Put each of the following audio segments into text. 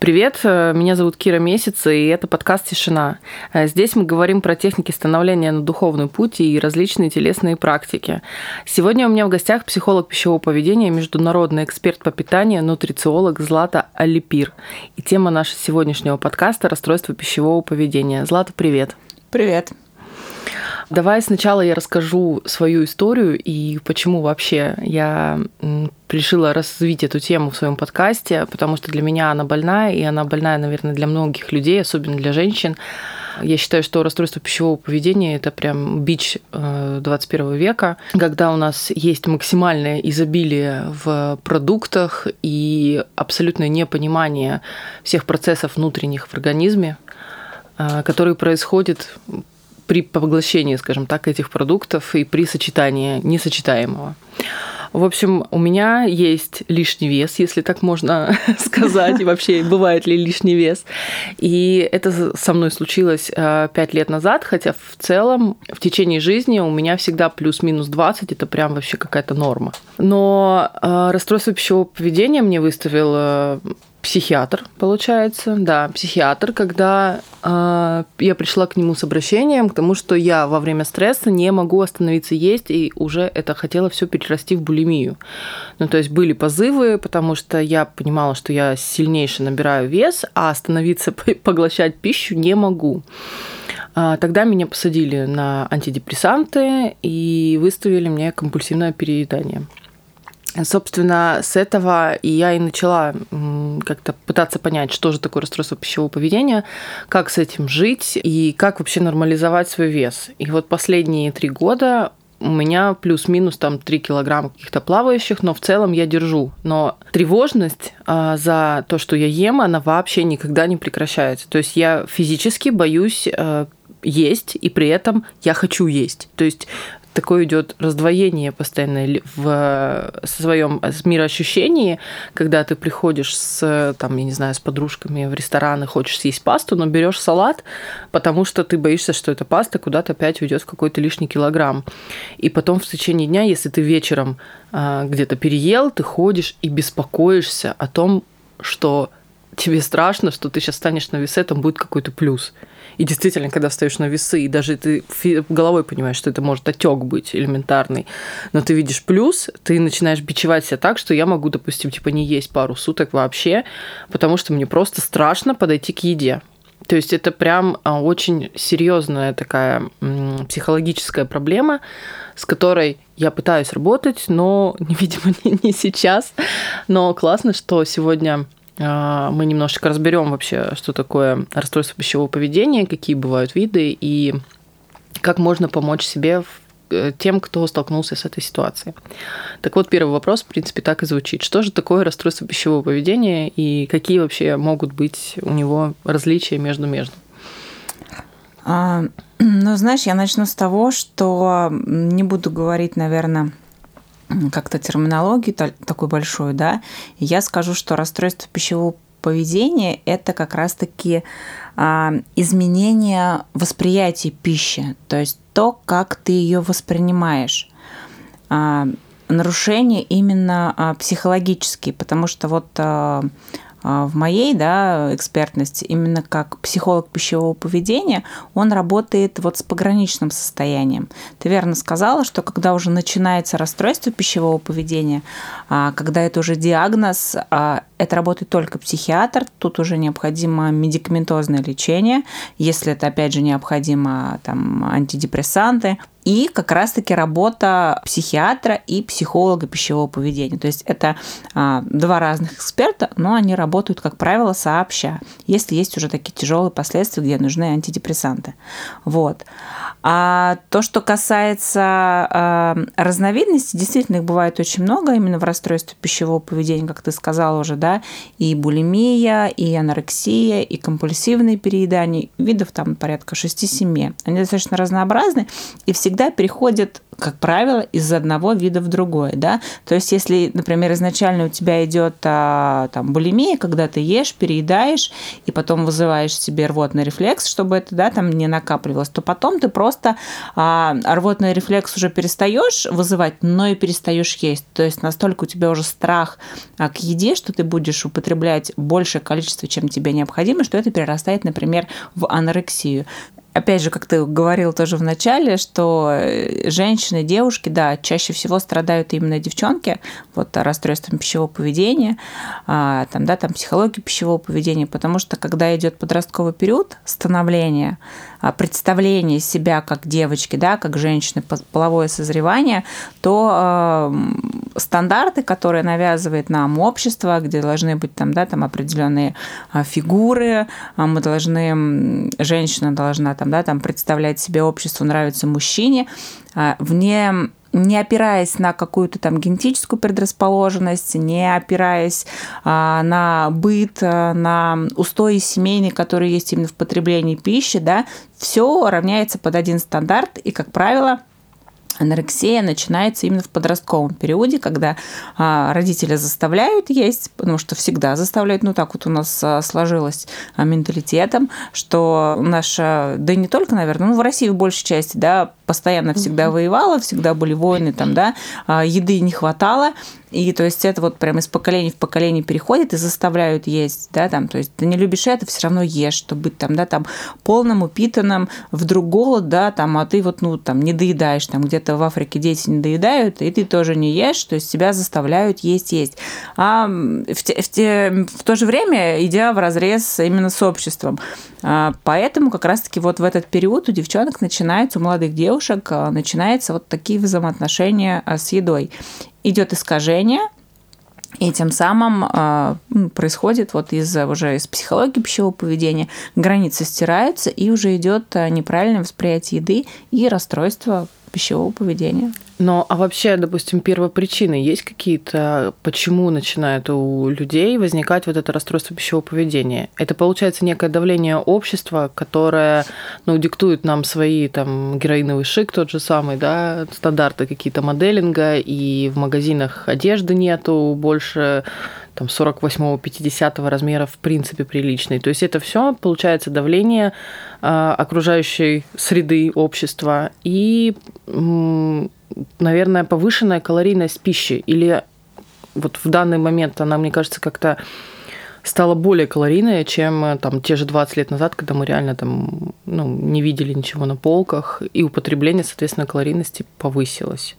Привет, э, меня зовут Кира Месяц, и это подкаст «Тишина». Э, здесь мы говорим про техники становления на духовный путь и различные телесные практики. Сегодня у меня в гостях психолог пищевого поведения, международный эксперт по питанию, нутрициолог Злата Алипир. И тема нашего сегодняшнего подкаста – расстройство пищевого поведения. Злата, привет. Привет. Давай сначала я расскажу свою историю и почему вообще я решила развить эту тему в своем подкасте, потому что для меня она больная, и она больная, наверное, для многих людей, особенно для женщин. Я считаю, что расстройство пищевого поведения – это прям бич 21 э, века, когда у нас есть максимальное изобилие в продуктах и абсолютное непонимание всех процессов внутренних в организме, э, которые происходят при поглощении, скажем так, этих продуктов и при сочетании несочетаемого. В общем, у меня есть лишний вес, если так можно сказать, и вообще бывает ли лишний вес. И это со мной случилось э, пять лет назад, хотя в целом в течение жизни у меня всегда плюс-минус 20, это прям вообще какая-то норма. Но э, расстройство пищевого поведения мне выставил психиатр, получается, да, психиатр, когда э, я пришла к нему с обращением к тому, что я во время стресса не могу остановиться есть, и уже это хотела все перерасти в булимию. Ну, то есть были позывы, потому что я понимала, что я сильнейше набираю вес, а остановиться поглощать пищу не могу. А, тогда меня посадили на антидепрессанты и выставили мне компульсивное переедание. Собственно, с этого и я и начала как-то пытаться понять, что же такое расстройство пищевого поведения, как с этим жить и как вообще нормализовать свой вес. И вот последние три года у меня плюс-минус там 3 килограмма каких-то плавающих, но в целом я держу. Но тревожность а, за то, что я ем, она вообще никогда не прекращается. То есть я физически боюсь а, есть, и при этом я хочу есть. То есть такое идет раздвоение постоянно в своем мироощущении, когда ты приходишь с, там, я не знаю, с подружками в ресторан и хочешь съесть пасту, но берешь салат, потому что ты боишься, что эта паста куда-то опять уйдет в какой-то лишний килограмм. И потом в течение дня, если ты вечером а, где-то переел, ты ходишь и беспокоишься о том, что тебе страшно, что ты сейчас станешь на весе, там будет какой-то плюс. И действительно, когда встаешь на весы, и даже ты головой понимаешь, что это может отек быть элементарный, но ты видишь плюс, ты начинаешь бичевать себя так, что я могу, допустим, типа не есть пару суток вообще, потому что мне просто страшно подойти к еде. То есть это прям а, очень серьезная такая психологическая проблема, с которой я пытаюсь работать, но, видимо, не, не сейчас. Но классно, что сегодня мы немножечко разберем вообще, что такое расстройство пищевого поведения, какие бывают виды и как можно помочь себе э, тем, кто столкнулся с этой ситуацией. Так вот, первый вопрос, в принципе, так и звучит. Что же такое расстройство пищевого поведения и какие вообще могут быть у него различия между между? А, ну, знаешь, я начну с того, что не буду говорить, наверное, как-то терминологию такой большой, да, я скажу, что расстройство пищевого поведения – это как раз-таки а, изменение восприятия пищи, то есть то, как ты ее воспринимаешь. А, нарушение именно а, психологические, потому что вот а, в моей да, экспертности, именно как психолог пищевого поведения, он работает вот с пограничным состоянием. Ты верно сказала, что когда уже начинается расстройство пищевого поведения, а, когда это уже диагноз, а, это работает только психиатр, тут уже необходимо медикаментозное лечение, если это, опять же, необходимо там, антидепрессанты, и как раз-таки работа психиатра и психолога пищевого поведения. То есть это а, два разных эксперта, но они работают, как правило, сообща, если есть уже такие тяжелые последствия, где нужны антидепрессанты. Вот. А то, что касается э, разновидностей, действительно их бывает очень много именно в расстройстве пищевого поведения, как ты сказала уже, да, и булимия, и анорексия, и компульсивные переедания, видов там порядка 6-7. Они достаточно разнообразны, и всегда всегда переходят как правило, из одного вида в другой, да. То есть, если, например, изначально у тебя идет а, там булимия, когда ты ешь, переедаешь и потом вызываешь себе рвотный рефлекс, чтобы это, да, там не накапливалось, то потом ты просто а, рвотный рефлекс уже перестаешь вызывать, но и перестаешь есть. То есть настолько у тебя уже страх а, к еде, что ты будешь употреблять большее количество, чем тебе необходимо, что это перерастает, например, в анорексию опять же, как ты говорил тоже в начале, что э, женщины, девушки, да, чаще всего страдают именно девчонки, вот расстройством пищевого поведения, а, там, да, там психология пищевого поведения, потому что когда идет подростковый период становления, а, представление себя как девочки, да, как женщины, половое созревание, то э, стандарты, которые навязывает нам общество, где должны быть там, да, там определенные а, фигуры, мы должны, женщина должна там, да, там представлять себе общество, нравится мужчине, вне не опираясь на какую-то там генетическую предрасположенность, не опираясь а, на быт, а, на устои семейные, которые есть именно в потреблении пищи, да, все равняется под один стандарт, и, как правило, Анорексия начинается именно в подростковом периоде, когда а, родители заставляют есть, потому что всегда заставляют, ну так вот у нас а, сложилось а, менталитетом, что наша, да и не только, наверное, ну в России в большей части, да, постоянно всегда воевала, всегда были войны, там, да, еды не хватало, и то есть это вот прям из поколения в поколение переходит и заставляют есть, да, там, то есть ты не любишь это, все равно ешь, чтобы быть там, да, там полным, упитанным, вдруг голод, да, там, а ты вот, ну, там, не доедаешь, там, где-то в Африке дети не доедают, и ты тоже не ешь, то есть тебя заставляют есть, есть. А в, те, в, те, в то же время идя в разрез именно с обществом. А, поэтому как раз-таки вот в этот период у девчонок начинается, у молодых девушек а, начинается вот такие взаимоотношения а, с едой идет искажение, и тем самым э, происходит вот из уже из психологии пищевого поведения границы стираются и уже идет неправильное восприятие еды и расстройство пищевого поведения. Но, а вообще, допустим, первопричины есть какие-то, почему начинает у людей возникать вот это расстройство пищевого поведения? Это, получается, некое давление общества, которое, ну, диктует нам свои, там, героиновый шик тот же самый, да, стандарты какие-то моделинга, и в магазинах одежды нету, больше там 48-50 размера в принципе приличный. То есть это все получается давление э, окружающей среды общества и, наверное, повышенная калорийность пищи. Или вот в данный момент она, мне кажется, как-то стала более калорийная, чем там те же 20 лет назад, когда мы реально там ну, не видели ничего на полках, и употребление, соответственно, калорийности повысилось.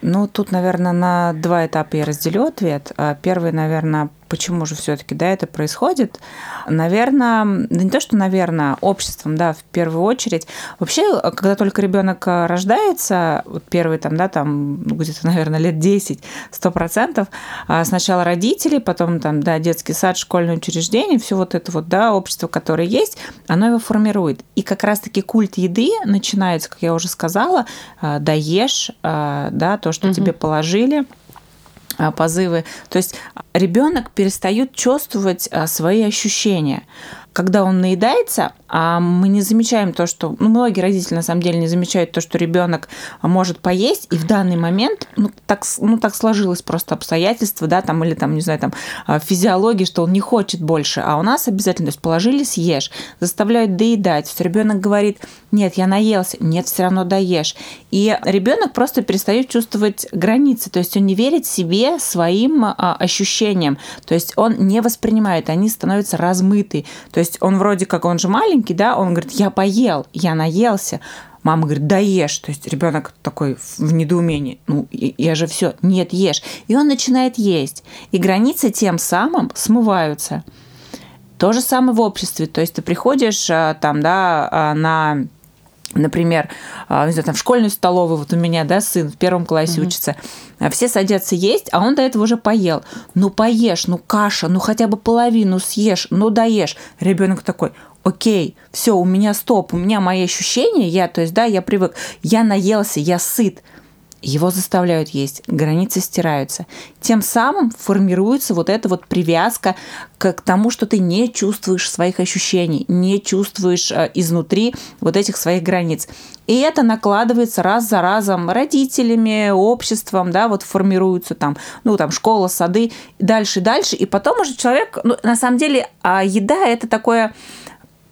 Ну, тут, наверное, на два этапа я разделю ответ. А первый, наверное, почему же все-таки да, это происходит. Наверное, да не то, что, наверное, обществом, да, в первую очередь. Вообще, когда только ребенок рождается, вот первый там, да, там ну, где-то, наверное, лет 10, 100%, а сначала родители, потом там, да, детский сад, школьное учреждение, все вот это вот, да, общество, которое есть, оно его формирует. И как раз-таки культ еды начинается, как я уже сказала, а, даешь, а, да, то, что угу. тебе положили, позывы. То есть ребенок перестает чувствовать а, свои ощущения когда он наедается, а мы не замечаем то, что... Ну, многие родители, на самом деле, не замечают то, что ребенок может поесть, и в данный момент, ну, так, ну, так сложилось просто обстоятельства, да, там, или там, не знаю, там, а, физиология, что он не хочет больше, а у нас обязательно, то есть положили, съешь, заставляют доедать, ребенок говорит, нет, я наелся, нет, все равно доешь. И ребенок просто перестает чувствовать границы, то есть он не верит себе, своим а, ощущениям, то есть он не воспринимает, они становятся размыты, то есть есть он вроде как, он же маленький, да, он говорит, я поел, я наелся. Мама говорит, да ешь. То есть ребенок такой в недоумении. Ну, я же все. Нет, ешь. И он начинает есть. И границы тем самым смываются. То же самое в обществе. То есть ты приходишь а, там, да, а, на например, а, не знаю, там в школьную столовую, вот у меня, да, сын в первом классе mm-hmm. учится, все садятся есть, а он до этого уже поел. Ну поешь, ну каша, ну хотя бы половину съешь, ну доешь. Ребенок такой, окей, все, у меня стоп, у меня мои ощущения, я, то есть, да, я привык, я наелся, я сыт. Его заставляют есть, границы стираются. Тем самым формируется вот эта вот привязка к, к тому, что ты не чувствуешь своих ощущений, не чувствуешь э, изнутри вот этих своих границ. И это накладывается раз за разом родителями, обществом, да, вот формируются там, ну, там, школа, сады, дальше, дальше. И потом уже человек, ну, на самом деле, а еда – это такое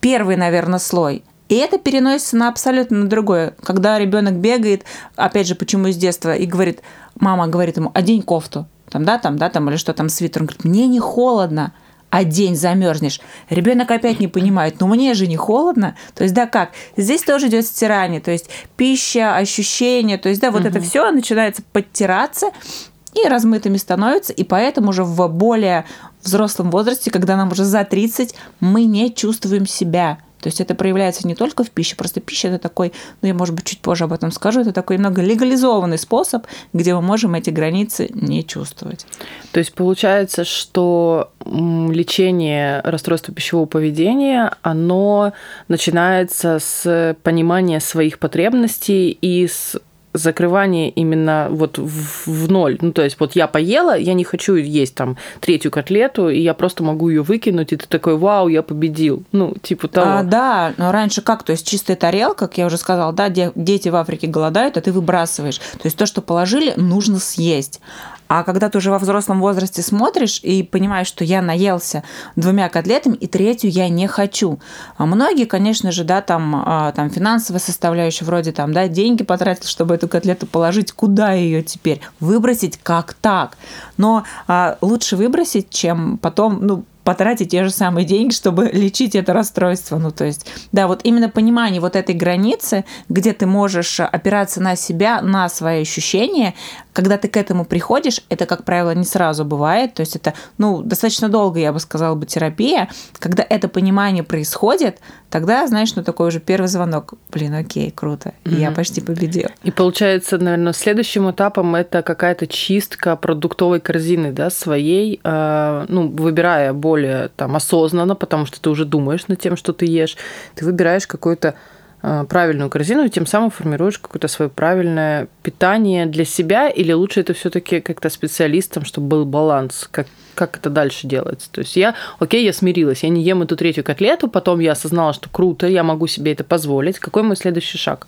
первый, наверное, слой – и это переносится на абсолютно другое. Когда ребенок бегает, опять же, почему из детства, и говорит, мама говорит ему, одень кофту, там, да, там, да, там, или что там, свитер. Он говорит, мне не холодно, а день замерзнешь. Ребенок опять не понимает, но мне же не холодно. То есть, да, как? Здесь тоже идет стирание, то есть пища, ощущения, то есть, да, вот угу. это все начинается подтираться и размытыми становится, и поэтому уже в более взрослом возрасте, когда нам уже за 30, мы не чувствуем себя. То есть это проявляется не только в пище, просто пища это такой, ну я, может быть, чуть позже об этом скажу, это такой немного легализованный способ, где мы можем эти границы не чувствовать. То есть получается, что лечение расстройства пищевого поведения, оно начинается с понимания своих потребностей и с закрывание именно вот в, в ноль. Ну, то есть вот я поела, я не хочу есть там третью котлету, и я просто могу ее выкинуть, и ты такой, вау, я победил. Ну, типа того. А, да, но раньше как? То есть чистая тарелка, как я уже сказала, да, дети в Африке голодают, а ты выбрасываешь. То есть то, что положили, нужно съесть. А когда ты уже во взрослом возрасте смотришь и понимаешь, что я наелся двумя котлетами, и третью я не хочу. А многие, конечно же, да, там, а, там финансовая составляющая, вроде там, да, деньги потратил, чтобы эту котлету положить, куда ее теперь? Выбросить как так? Но а, лучше выбросить, чем потом, ну, потратить те же самые деньги, чтобы лечить это расстройство. Ну, то есть, да, вот именно понимание вот этой границы, где ты можешь опираться на себя, на свои ощущения, когда ты к этому приходишь, это, как правило, не сразу бывает, то есть это, ну, достаточно долго, я бы сказала бы, терапия. Когда это понимание происходит, тогда, знаешь, ну, такой уже первый звонок, блин, окей, круто, mm-hmm. я почти победил. И получается, наверное, следующим этапом это какая-то чистка продуктовой корзины, да, своей, э, ну, выбирая более там осознанно, потому что ты уже думаешь над тем, что ты ешь, ты выбираешь какой-то Э, правильную корзину, и тем самым формируешь какое-то свое правильное питание для себя, или лучше это все-таки как-то специалистам, чтобы был баланс, как, как это дальше делается. То есть я, окей, я смирилась, я не ем эту третью котлету, потом я осознала, что круто, я могу себе это позволить. Какой мой следующий шаг?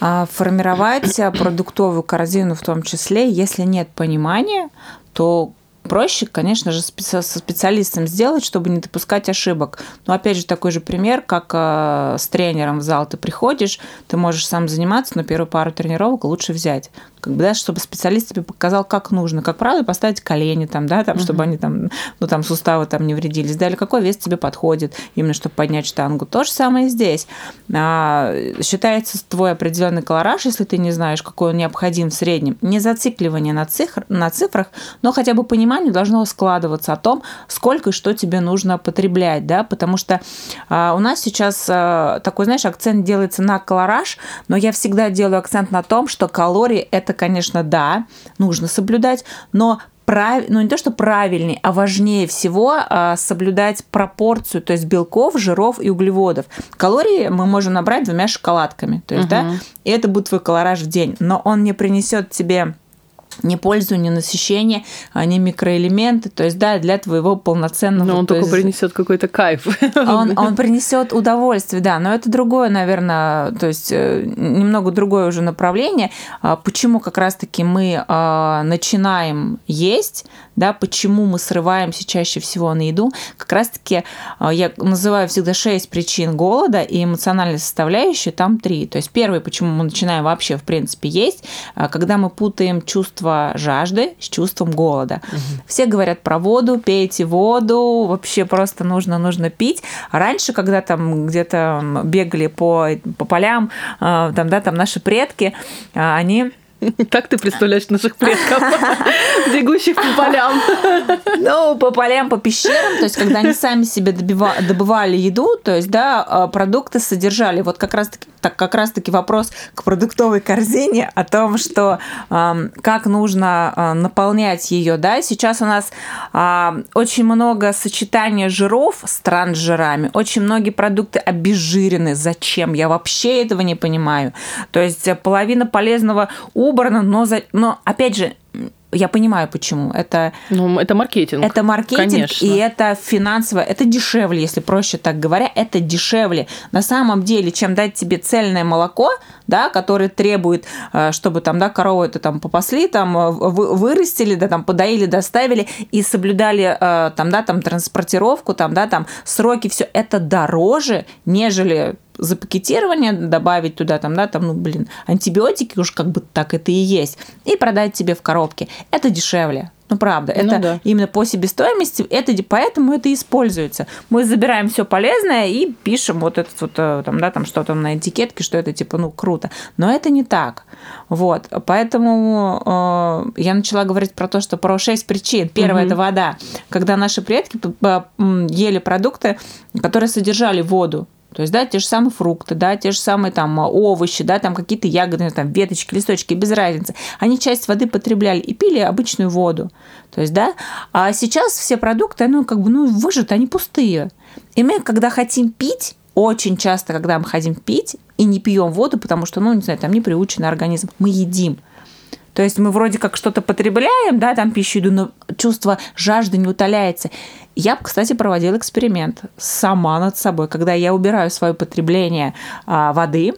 А, формировать продуктовую корзину в том числе, если нет понимания, то проще, конечно же, со специалистом сделать, чтобы не допускать ошибок. Но опять же, такой же пример, как э, с тренером в зал ты приходишь, ты можешь сам заниматься, но первую пару тренировок лучше взять как бы, да, чтобы специалист тебе показал, как нужно, как правильно поставить колени, там, да, там, чтобы они там, ну, там, суставы там не вредились, да, или какой вес тебе подходит, именно чтобы поднять штангу. То же самое и здесь. А, считается твой определенный колораж, если ты не знаешь, какой он необходим в среднем, не зацикливание на, цифр, на цифрах, но хотя бы понимание должно складываться о том, сколько и что тебе нужно потреблять, да, потому что а, у нас сейчас а, такой, знаешь, акцент делается на колораж, но я всегда делаю акцент на том, что калории – это конечно, да, нужно соблюдать, но прав... ну не то, что правильней, а важнее всего а, соблюдать пропорцию, то есть белков, жиров и углеводов. Калории мы можем набрать двумя шоколадками, то есть, угу. да, и это будет твой колораж в день, но он не принесет тебе ни пользу, ни насыщение, а ни микроэлементы. То есть, да, для твоего полноценного... Но он только есть... принесет какой-то кайф. Он, он принесет удовольствие, да. Но это другое, наверное, то есть э, немного другое уже направление. А почему как раз-таки мы а, начинаем есть, да, почему мы срываемся чаще всего на еду, как раз-таки я называю всегда шесть причин голода, и эмоциональной составляющей там три. То есть первый, почему мы начинаем вообще, в принципе, есть, когда мы путаем чувство чувство жажды с чувством голода. Все говорят про воду, пейте воду, вообще просто нужно, нужно пить. Раньше, когда там где-то бегали по, по полям, э, там, да, там наши предки, э, они так ты представляешь наших предков, бегущих по полям. Ну, по полям, по пещерам, то есть, когда они сами себе добывали еду, то есть, да, а, продукты содержали вот как раз-таки так как раз-таки вопрос к продуктовой корзине о том, что э, как нужно э, наполнять ее, да, сейчас у нас э, очень много сочетания жиров с трансжирами, очень многие продукты обезжирены. Зачем? Я вообще этого не понимаю. То есть половина полезного убрана, но, за, но опять же, я понимаю, почему. Это, ну, это маркетинг. Это маркетинг, конечно. и это финансово, это дешевле, если проще так говоря, это дешевле. На самом деле, чем дать тебе цельное молоко, да, которое требует, э, чтобы там, да, корову это там попасли, там э, вырастили, да, там подоили, доставили и соблюдали э, там, да, там транспортировку, там, да, там сроки, все это дороже, нежели запакетирование, добавить туда там, да, там, ну, блин, антибиотики уж как бы так это и есть, и продать тебе в коробке. Это дешевле. Ну, правда, ну, это да. именно по себестоимости, это, поэтому это используется. Мы забираем все полезное и пишем вот это вот, э, там, да, там что-то на этикетке, что это типа, ну, круто. Но это не так. Вот, поэтому э, я начала говорить про то, что про шесть причин. Первое угу. это вода. Когда наши предки ели продукты, которые содержали воду, то есть, да, те же самые фрукты, да, те же самые там овощи, да, там какие-то ягоды, там веточки, листочки, без разницы. Они часть воды потребляли и пили обычную воду. То есть, да, а сейчас все продукты, ну, как бы, ну, выжаты, они пустые. И мы, когда хотим пить, очень часто, когда мы хотим пить и не пьем воду, потому что, ну, не знаю, там не приученный организм, мы едим. То есть мы вроде как что-то потребляем, да, там пищу еду, но чувство жажды не утоляется. Я, кстати, проводила эксперимент сама над собой, когда я убираю свое потребление а, воды,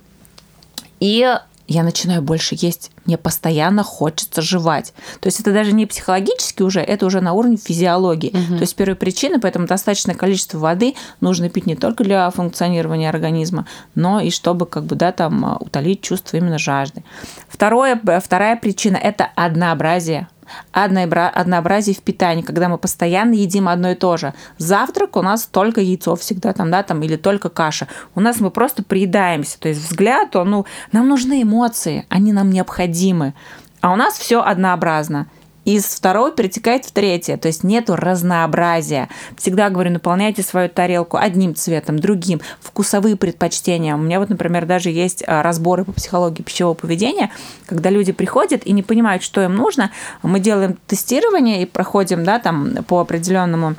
и я начинаю больше есть, мне постоянно хочется жевать. То есть это даже не психологически уже, это уже на уровне физиологии. Угу. То есть первая причина, поэтому достаточное количество воды нужно пить не только для функционирования организма, но и чтобы как бы, да, там, утолить чувство именно жажды. Второе, вторая причина – это однообразие однообразие в питании, когда мы постоянно едим одно и то же. Завтрак у нас только яйцо всегда там, да, там, или только каша. У нас мы просто приедаемся. То есть взгляд, он, ну, нам нужны эмоции, они нам необходимы. А у нас все однообразно из второго перетекает в третье, то есть нету разнообразия. Всегда говорю, наполняйте свою тарелку одним цветом, другим, вкусовые предпочтения. У меня вот, например, даже есть а, разборы по психологии пищевого поведения, когда люди приходят и не понимают, что им нужно. Мы делаем тестирование и проходим, да, там по определенному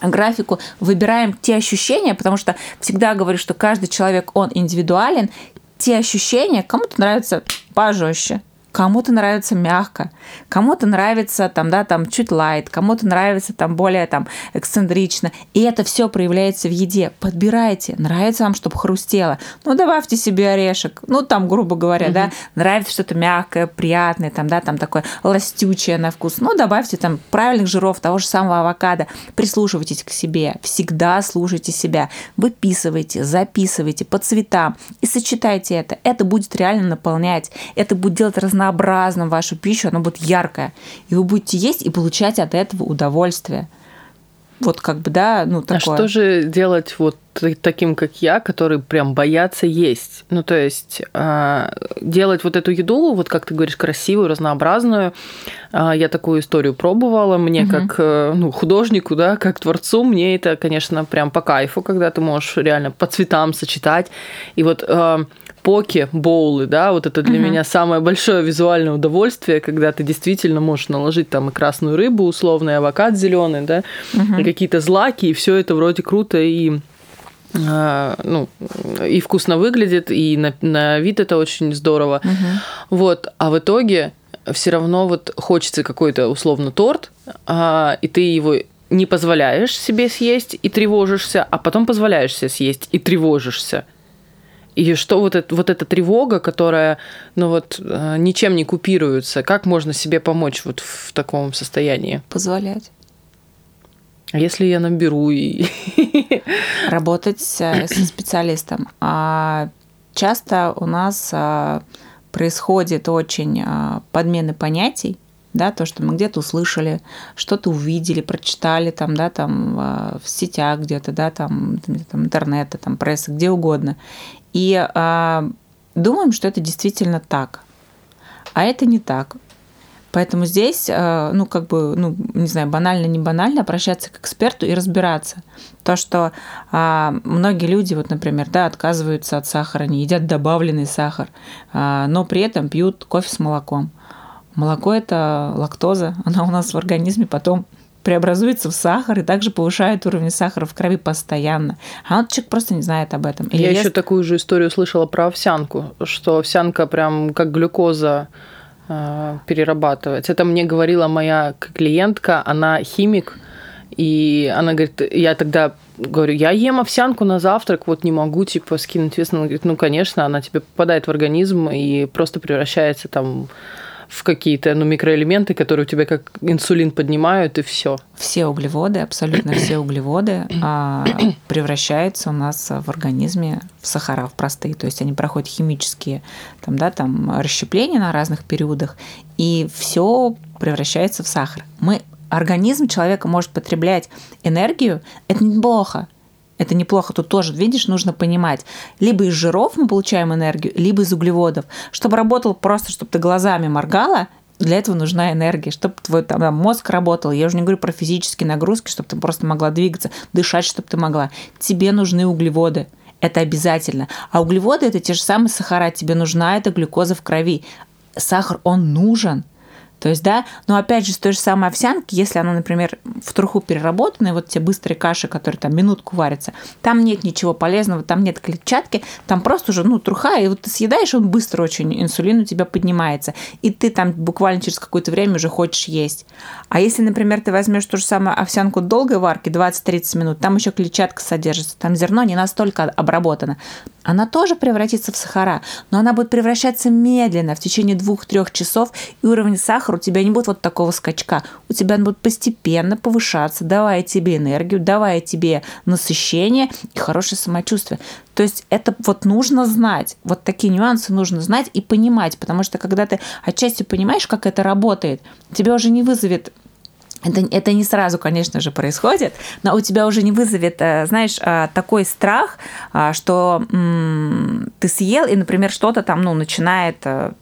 графику, выбираем те ощущения, потому что всегда говорю, что каждый человек, он индивидуален, те ощущения кому-то нравятся пожестче, Кому-то нравится мягко, кому-то нравится там, да, там чуть лайт, кому-то нравится там более там эксцентрично. И это все проявляется в еде. Подбирайте. Нравится вам, чтобы хрустело. Ну, добавьте себе орешек. Ну, там, грубо говоря, угу. да, нравится что-то мягкое, приятное, там, да, там такое ластючее на вкус. Ну, добавьте там правильных жиров, того же самого авокадо. Прислушивайтесь к себе. Всегда слушайте себя. Выписывайте, записывайте по цветам и сочетайте это. Это будет реально наполнять. Это будет делать разнообразие разнообразным вашу пищу, она будет яркая. И вы будете есть и получать от этого удовольствие. Вот как бы, да, ну такое. А что же делать вот таким, как я, которые прям боятся есть? Ну, то есть а, делать вот эту еду, вот как ты говоришь, красивую, разнообразную. А, я такую историю пробовала. Мне угу. как э, ну, художнику, да, как творцу, мне это, конечно, прям по кайфу, когда ты можешь реально по цветам сочетать. И вот а, поки, боулы, да, вот это для угу. меня самое большое визуальное удовольствие, когда ты действительно можешь наложить там и красную рыбу, условный авокад зеленый, да, угу. и какие-то злаки, и все это вроде круто и а, ну, и вкусно выглядит, и на, на вид это очень здорово. Угу. Вот, а в итоге все равно вот хочется какой-то условно торт, а, и ты его не позволяешь себе съесть и тревожишься, а потом позволяешь себе съесть и тревожишься. И что вот, это, вот эта тревога, которая ну вот, э, ничем не купируется, как можно себе помочь вот в таком состоянии? Позволять. А если я наберу и... Работать со специалистом. А часто у нас а, происходит очень подмены понятий, да, то, что мы где-то услышали, что-то увидели, прочитали там, да, там в сетях где-то, да, там, там интернета, там пресса, где угодно. И э, думаем, что это действительно так. А это не так. Поэтому здесь, э, ну, как бы, ну, не знаю, банально, не банально, обращаться к эксперту и разбираться. То, что а, многие люди, вот, например, да, отказываются от сахара, не едят добавленный сахар, а, но при этом пьют кофе с молоком. Молоко – это лактоза, она у нас в организме потом преобразуется в сахар и также повышает уровень сахара в крови постоянно. А вот человек просто не знает об этом. Или Я ест... еще такую же историю слышала про овсянку, что овсянка прям как глюкоза э, перерабатывается. Это мне говорила моя клиентка, она химик, и она говорит, я тогда говорю, я ем овсянку на завтрак, вот не могу, типа, скинуть вес. Она говорит, ну, конечно, она тебе попадает в организм и просто превращается там в какие-то ну, микроэлементы, которые у тебя как инсулин поднимают, и все. Все углеводы, абсолютно все углеводы а, превращаются у нас в организме в сахара, в простые. То есть они проходят химические там, да, там, расщепления на разных периодах, и все превращается в сахар. Мы организм человека может потреблять энергию, это неплохо. Это неплохо. Тут тоже, видишь, нужно понимать. Либо из жиров мы получаем энергию, либо из углеводов. Чтобы работал просто, чтобы ты глазами моргала, для этого нужна энергия, чтобы твой там, мозг работал. Я уже не говорю про физические нагрузки, чтобы ты просто могла двигаться, дышать, чтобы ты могла. Тебе нужны углеводы. Это обязательно. А углеводы это те же самые сахара. Тебе нужна эта глюкоза в крови. Сахар, он нужен. То есть, да, но опять же, с той же самой овсянки, если она, например, в труху переработанная, вот те быстрые каши, которые там минутку варятся, там нет ничего полезного, там нет клетчатки, там просто уже, ну, труха, и вот ты съедаешь, он быстро очень, инсулин у тебя поднимается, и ты там буквально через какое-то время уже хочешь есть. А если, например, ты возьмешь ту же самую овсянку долгой варки, 20-30 минут, там еще клетчатка содержится, там зерно не настолько обработано, она тоже превратится в сахара, но она будет превращаться медленно, в течение двух-трех часов, и уровень сахара у тебя не будет вот такого скачка. У тебя он будет постепенно повышаться, давая тебе энергию, давая тебе насыщение и хорошее самочувствие. То есть это вот нужно знать, вот такие нюансы нужно знать и понимать, потому что когда ты отчасти понимаешь, как это работает, тебя уже не вызовет это, это не сразу, конечно же, происходит, но у тебя уже не вызовет, э, знаешь, э, такой страх, э, что ты съел, и, например, что-то там, ну, начинает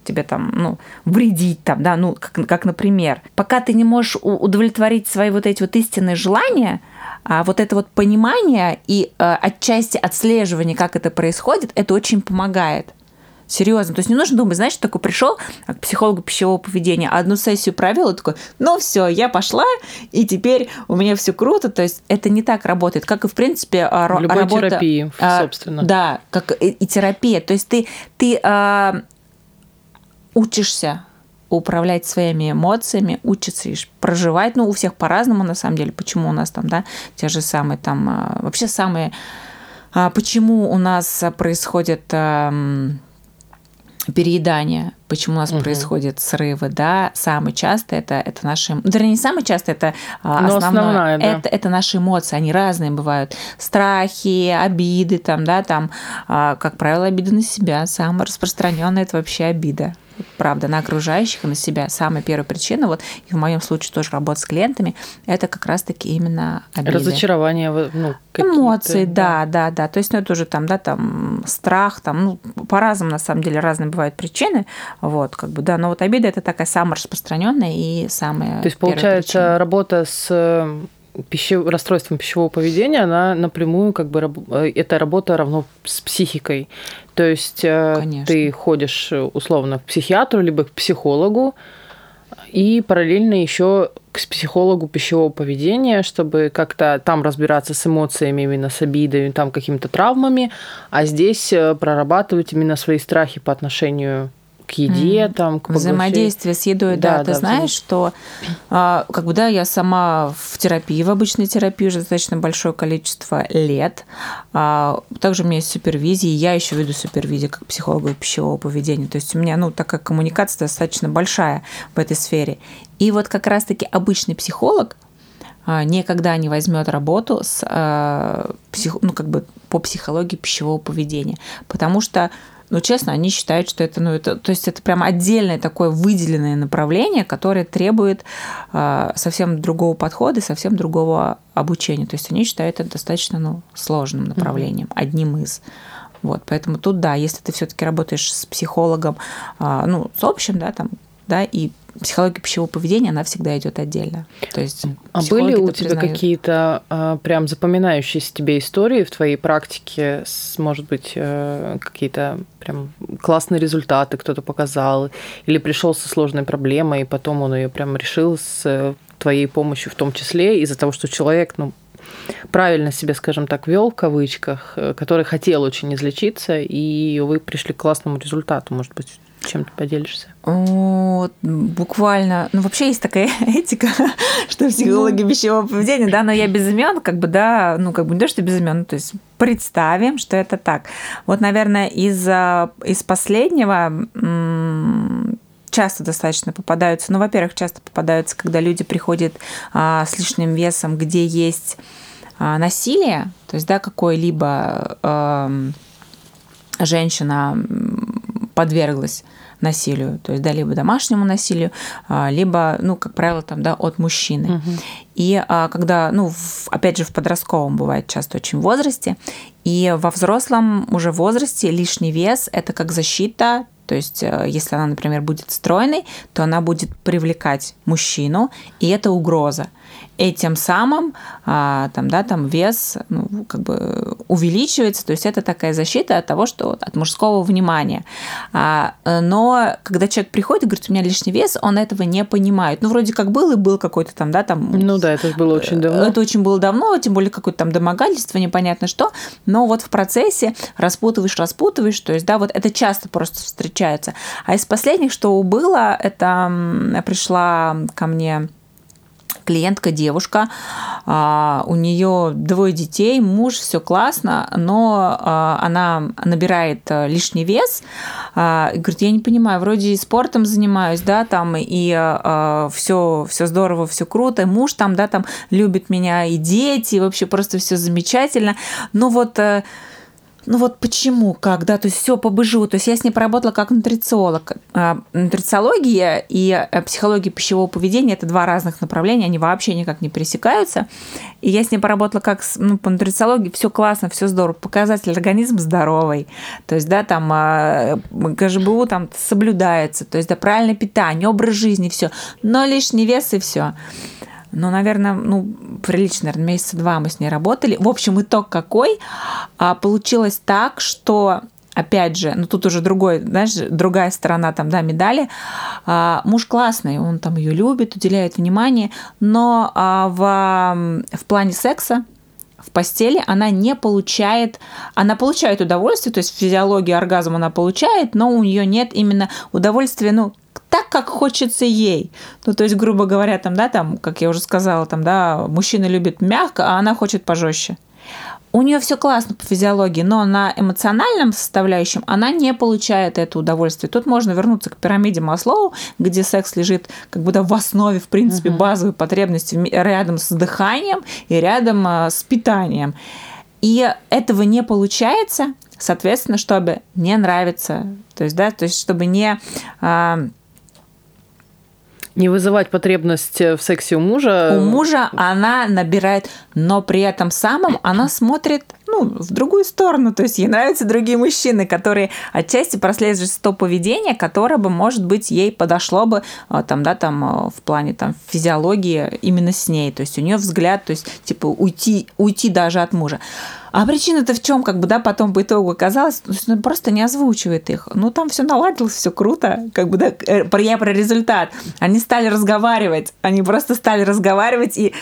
тебе там, ну, вредить там, да, ну, как, как например, пока ты не можешь удовлетворить свои вот эти вот истинные желания, а вот это вот понимание и отчасти отслеживание, как это происходит, это очень помогает. Серьезно. То есть не нужно думать, знаешь, такой пришел к психологу пищевого поведения, одну сессию провел и такой, ну все, я пошла, и теперь у меня все круто. То есть это не так работает, как и в принципе а, в любой работа, терапии, а, собственно. Да, как и, и терапия. То есть ты, ты а, учишься управлять своими эмоциями, учиться проживать, ну, у всех по-разному, на самом деле, почему у нас там, да, те же самые там, а, вообще самые, почему у нас происходит переедание, почему у нас угу. происходят срывы, да, самый часто это, это наши, ну, вернее, не самый часто, это а, основное, основная, да. это, это наши эмоции, они разные бывают, страхи, обиды, там, да, там, а, как правило, обиды на себя, самая распространенная это вообще обида, правда, на окружающих и на себя. Самая первая причина, вот и в моем случае тоже работа с клиентами, это как раз-таки именно обиды. Разочарование, ну, Эмоции, да, да, да, да. То есть, ну, это уже там, да, там, страх, там, ну, по-разному, на самом деле, разные бывают причины, вот, как бы, да, но вот обида – это такая самая распространенная и самая То есть, получается, причина. работа с пищев... расстройством пищевого поведения, она напрямую как бы э, эта работа равно с психикой. То есть э, Конечно. ты ходишь э, условно к психиатру либо к психологу и параллельно еще к психологу пищевого поведения, чтобы как-то там разбираться с эмоциями, именно с обидами, там какими-то травмами, а здесь прорабатывать именно свои страхи по отношению к еде, mm. там, к Взаимодействие с едой, да. да ты да, знаешь, что а, как бы, да, я сама в терапии, в обычной терапии уже достаточно большое количество лет. А, также у меня есть супервизия, я еще веду супервизию как психолога пищевого поведения. То есть у меня, ну, такая коммуникация достаточно большая в этой сфере. И вот как раз-таки обычный психолог а, никогда не возьмет работу с, псих, ну, как бы по психологии пищевого поведения, потому что но честно, они считают, что это, ну, это, то есть это прям отдельное такое выделенное направление, которое требует э, совсем другого подхода, совсем другого обучения. То есть они считают это достаточно, ну, сложным направлением, mm-hmm. одним из. Вот, поэтому тут, да, если ты все-таки работаешь с психологом, э, ну, с общим, да, там, да, и психология пищевого поведения, она всегда идет отдельно. То есть а были у тебя признают. какие-то а, прям запоминающиеся тебе истории в твоей практике, с, может быть, э, какие-то прям классные результаты кто-то показал, или пришел со сложной проблемой, и потом он ее прям решил с твоей помощью в том числе, из-за того, что человек, ну, правильно себя, скажем так, вел в кавычках, э, который хотел очень излечиться, и вы пришли к классному результату. Может быть, чем ты поделишься? Вот, буквально. Ну, вообще есть такая этика, что психологи пищевого поведения, да, но я без имен, как бы, да, ну, как бы не то, что без имен, ну, то есть представим, что это так. Вот, наверное, из, из последнего часто достаточно попадаются. Ну, во-первых, часто попадаются, когда люди приходят а, с лишним весом, где есть а, насилие, то есть, да, какое-либо а, женщина подверглась насилию, то есть, да, либо домашнему насилию, а, либо, ну, как правило, там, да, от мужчины. Угу. И а, когда, ну, в, опять же, в подростковом бывает часто очень возрасте, и во взрослом уже возрасте лишний вес – это как защита то есть, э, если она, например, будет стройной, то она будет привлекать мужчину, и это угроза этим самым а, там, да, там вес ну, как бы увеличивается, то есть это такая защита от того, что от мужского внимания. А, но когда человек приходит и говорит, у меня лишний вес, он этого не понимает. Ну, вроде как был и был какой-то там, да, там... Ну да, это было очень э, давно. Это очень было давно, тем более какое-то там домогательство, непонятно что, но вот в процессе распутываешь, распутываешь, то есть, да, вот это часто просто встречается. А из последних, что было, это пришла ко мне клиентка девушка, а, у нее двое детей, муж, все классно, но а, она набирает э, лишний вес, а, говорит, я не понимаю, вроде и спортом занимаюсь, да, там, и все, все здорово, все круто, муж там, да, там любит меня, и дети, и вообще просто все замечательно, но вот э, ну вот почему, как, да, то есть все по быжу. То есть я с ней поработала как нутрициолог. А, нутрициология и э, психология пищевого поведения – это два разных направления, они вообще никак не пересекаются. И я с ней поработала как ну, по нутрициологии, все классно, все здорово, показатель организм здоровый. То есть, да, там а, КЖБУ там соблюдается, то есть, да, правильное питание, образ жизни, все. Но лишний вес и все. Но, наверное, ну, прилично, наверное, месяца два мы с ней работали. В общем, итог какой? А, получилось так, что опять же, ну тут уже другой, знаешь, другая сторона там, да, медали. А, муж классный, он там ее любит, уделяет внимание, но а, в, в плане секса в постели она не получает, она получает удовольствие, то есть физиологию оргазма она получает, но у нее нет именно удовольствия, ну, так, как хочется ей. Ну, то есть, грубо говоря, там, да, там, как я уже сказала, там, да, мужчина любит мягко, а она хочет пожестче. У нее все классно по физиологии, но на эмоциональном составляющем она не получает это удовольствие. Тут можно вернуться к пирамиде Маслоу, где секс лежит как да, в основе, в принципе, базовой потребности рядом с дыханием и рядом а, с питанием. И этого не получается, соответственно, чтобы не нравиться, то есть, да, то есть, чтобы не а, не вызывать потребность в сексе у мужа. У мужа она набирает, но при этом самом она смотрит ну, в другую сторону. То есть ей нравятся другие мужчины, которые отчасти прослеживают то поведение, которое бы, может быть, ей подошло бы а, там, да, там, а, в плане там, физиологии именно с ней. То есть у нее взгляд, то есть типа уйти, уйти даже от мужа. А причина-то в чем, как бы, да, потом по итогу оказалось, ну, просто не озвучивает их. Ну, там все наладилось, все круто, как бы, да, э, я про результат. Они стали разговаривать, они просто стали разговаривать и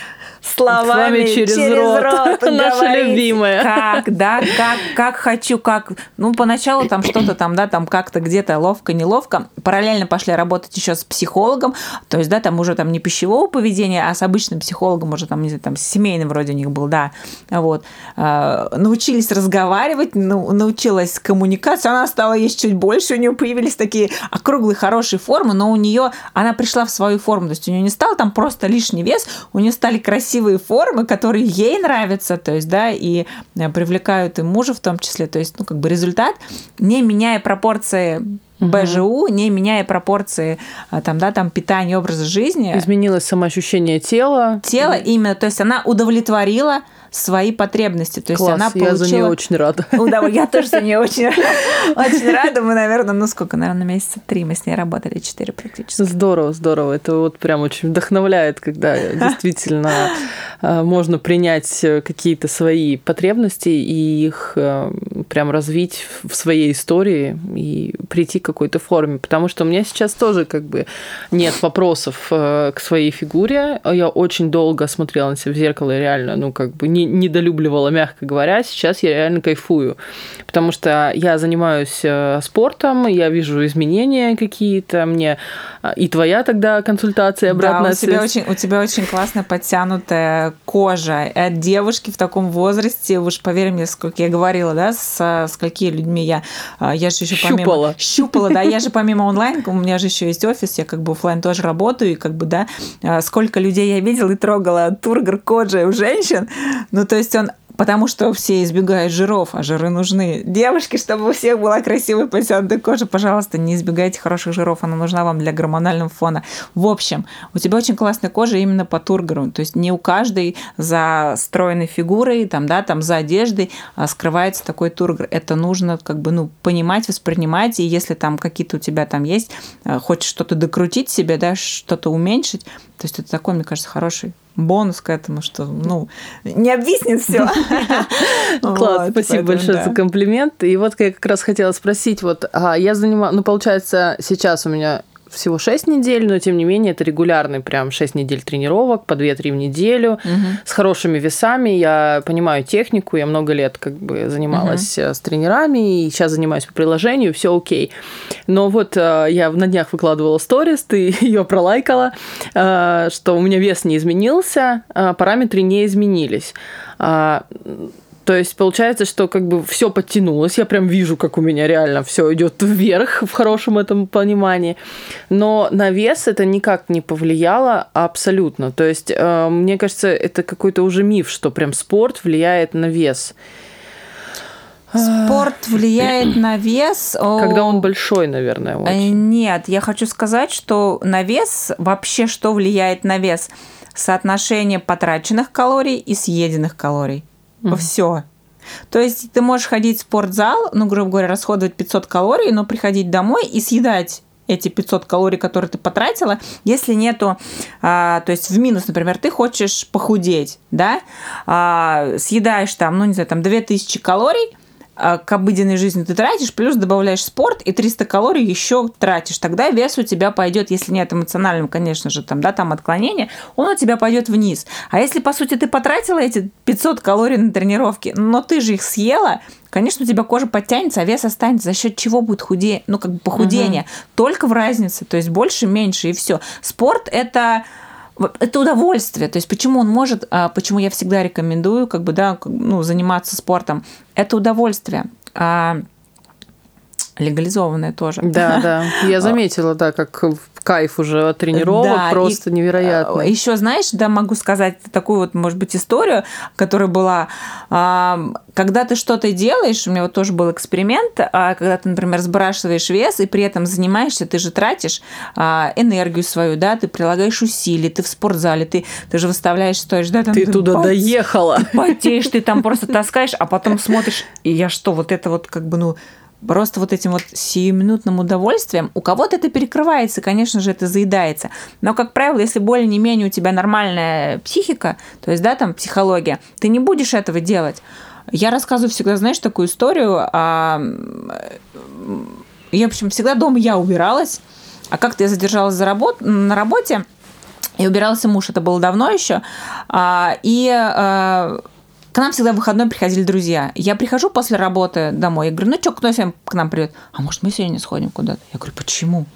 словами через, через рот, рот наша любимая. Как, да, как, как хочу, как. Ну, поначалу там что-то там, да, там как-то где-то ловко, неловко. Параллельно пошли работать еще с психологом, то есть, да, там уже там не пищевого поведения, а с обычным психологом, уже там, не знаю, там семейный вроде у них был, да, вот. А, научились разговаривать, ну, научилась коммуникация, она стала есть чуть больше, у нее появились такие округлые хорошие формы, но у нее, она пришла в свою форму, то есть у нее не стал там просто лишний вес, у нее стали красивые красивые формы, которые ей нравятся, то есть, да, и э, привлекают и мужа в том числе, то есть, ну, как бы результат, не меняя пропорции БЖУ, не меняя пропорции э, там, да, там, питания, образа жизни. Изменилось самоощущение тела. Тело именно, то есть она удовлетворила свои потребности. То есть Класс, она я получила... за нее очень рада. Ну, да, я тоже за нее очень, очень рада. Мы, наверное, ну сколько, наверное, месяца три мы с ней работали, четыре практически. Здорово, здорово. Это вот прям очень вдохновляет, когда действительно э, можно принять какие-то свои потребности и их э, прям развить в своей истории и прийти к какой-то форме. Потому что у меня сейчас тоже как бы нет вопросов э, к своей фигуре. Я очень долго смотрела на себя в зеркало и реально, ну, как бы не, недолюбливала, мягко говоря. Сейчас я реально кайфую. Потому что я занимаюсь спортом, я вижу изменения какие-то, мне и твоя тогда консультация обратная да, у тебя очень, у тебя очень классная подтянутая кожа. От девушки в таком возрасте, уж поверь мне, сколько я говорила, да, с скольки людьми я, я же еще помимо... Щупала. Щупала, да, я же помимо онлайн, у меня же еще есть офис, я как бы офлайн тоже работаю, и как бы, да, сколько людей я видела и трогала тургор кожи у женщин, ну, то есть он потому что все избегают жиров, а жиры нужны. Девушки, чтобы у всех была красивая подтянутая кожа, пожалуйста, не избегайте хороших жиров, она нужна вам для гормонального фона. В общем, у тебя очень классная кожа именно по тургору, то есть не у каждой за стройной фигурой, там, да, там за одеждой а скрывается такой тургор. Это нужно как бы, ну, понимать, воспринимать, и если там какие-то у тебя там есть, э, хочешь что-то докрутить себе, да, что-то уменьшить, то есть это такой, мне кажется, хороший бонус к этому, что, ну, не обвиснет все. Класс, спасибо большое за комплимент. И вот я как раз хотела спросить, вот а, я занимаюсь, ну, получается, сейчас у меня всего 6 недель, но тем не менее это регулярный прям 6 недель тренировок, по 2-3 в неделю, угу. с хорошими весами. Я понимаю технику, я много лет как бы занималась угу. с тренерами, и сейчас занимаюсь по приложению, все окей. Но вот э, я на днях выкладывала сторис, ты ее пролайкала, э, что у меня вес не изменился, параметры не изменились. То есть получается, что как бы все подтянулось. Я прям вижу, как у меня реально все идет вверх в хорошем этом понимании. Но на вес это никак не повлияло абсолютно. То есть, э, мне кажется, это какой-то уже миф, что прям спорт влияет на вес. Спорт влияет на вес. Когда он большой, наверное. Очень. Э, нет, я хочу сказать, что на вес вообще что влияет на вес? Соотношение потраченных калорий и съеденных калорий. Mm-hmm. Все. То есть ты можешь ходить в спортзал, ну, грубо говоря, расходовать 500 калорий, но приходить домой и съедать эти 500 калорий, которые ты потратила, если нету, а, то есть в минус, например, ты хочешь похудеть, да, а, съедаешь там, ну, не знаю, там 2000 калорий, к обыденной жизни ты тратишь, плюс добавляешь спорт и 300 калорий еще тратишь. Тогда вес у тебя пойдет, если нет эмоциональным, конечно же, там, да, там отклонения, он у тебя пойдет вниз. А если, по сути, ты потратила эти 500 калорий на тренировки, но ты же их съела, конечно, у тебя кожа подтянется, а вес останется. За счет чего будет худее, ну, как бы похудение? Угу. Только в разнице, то есть больше, меньше и все. Спорт это это удовольствие. То есть почему он может, а, почему я всегда рекомендую, как бы, да, ну, заниматься спортом, это удовольствие. А, легализованное тоже. Да, да. Я заметила, да, как кайф уже от тренировок, да, просто и, невероятно. Еще, знаешь, да, могу сказать такую вот, может быть, историю, которая была, когда ты что-то делаешь, у меня вот тоже был эксперимент, а, когда ты, например, сбрасываешь вес и при этом занимаешься, ты же тратишь а, энергию свою, да, ты прилагаешь усилия, ты в спортзале, ты, ты же выставляешь, стоишь, да, там, ты, ты туда пот... доехала. Ты потеешь, ты там просто таскаешь, а потом смотришь, и я что, вот это вот как бы, ну, просто вот этим вот сиюминутным удовольствием, у кого-то это перекрывается, конечно же, это заедается. Но, как правило, если более не менее у тебя нормальная психика, то есть, да, там, психология, ты не будешь этого делать. Я рассказываю всегда, знаешь, такую историю. А... Я, в общем, всегда дома я убиралась, а как-то я задержалась за работ... на работе, и убирался муж, это было давно еще, а, и а, к нам всегда в выходной приходили друзья. Я прихожу после работы домой, я говорю, ну что, кто сегодня к нам придет? А может, мы сегодня сходим куда-то? Я говорю, почему?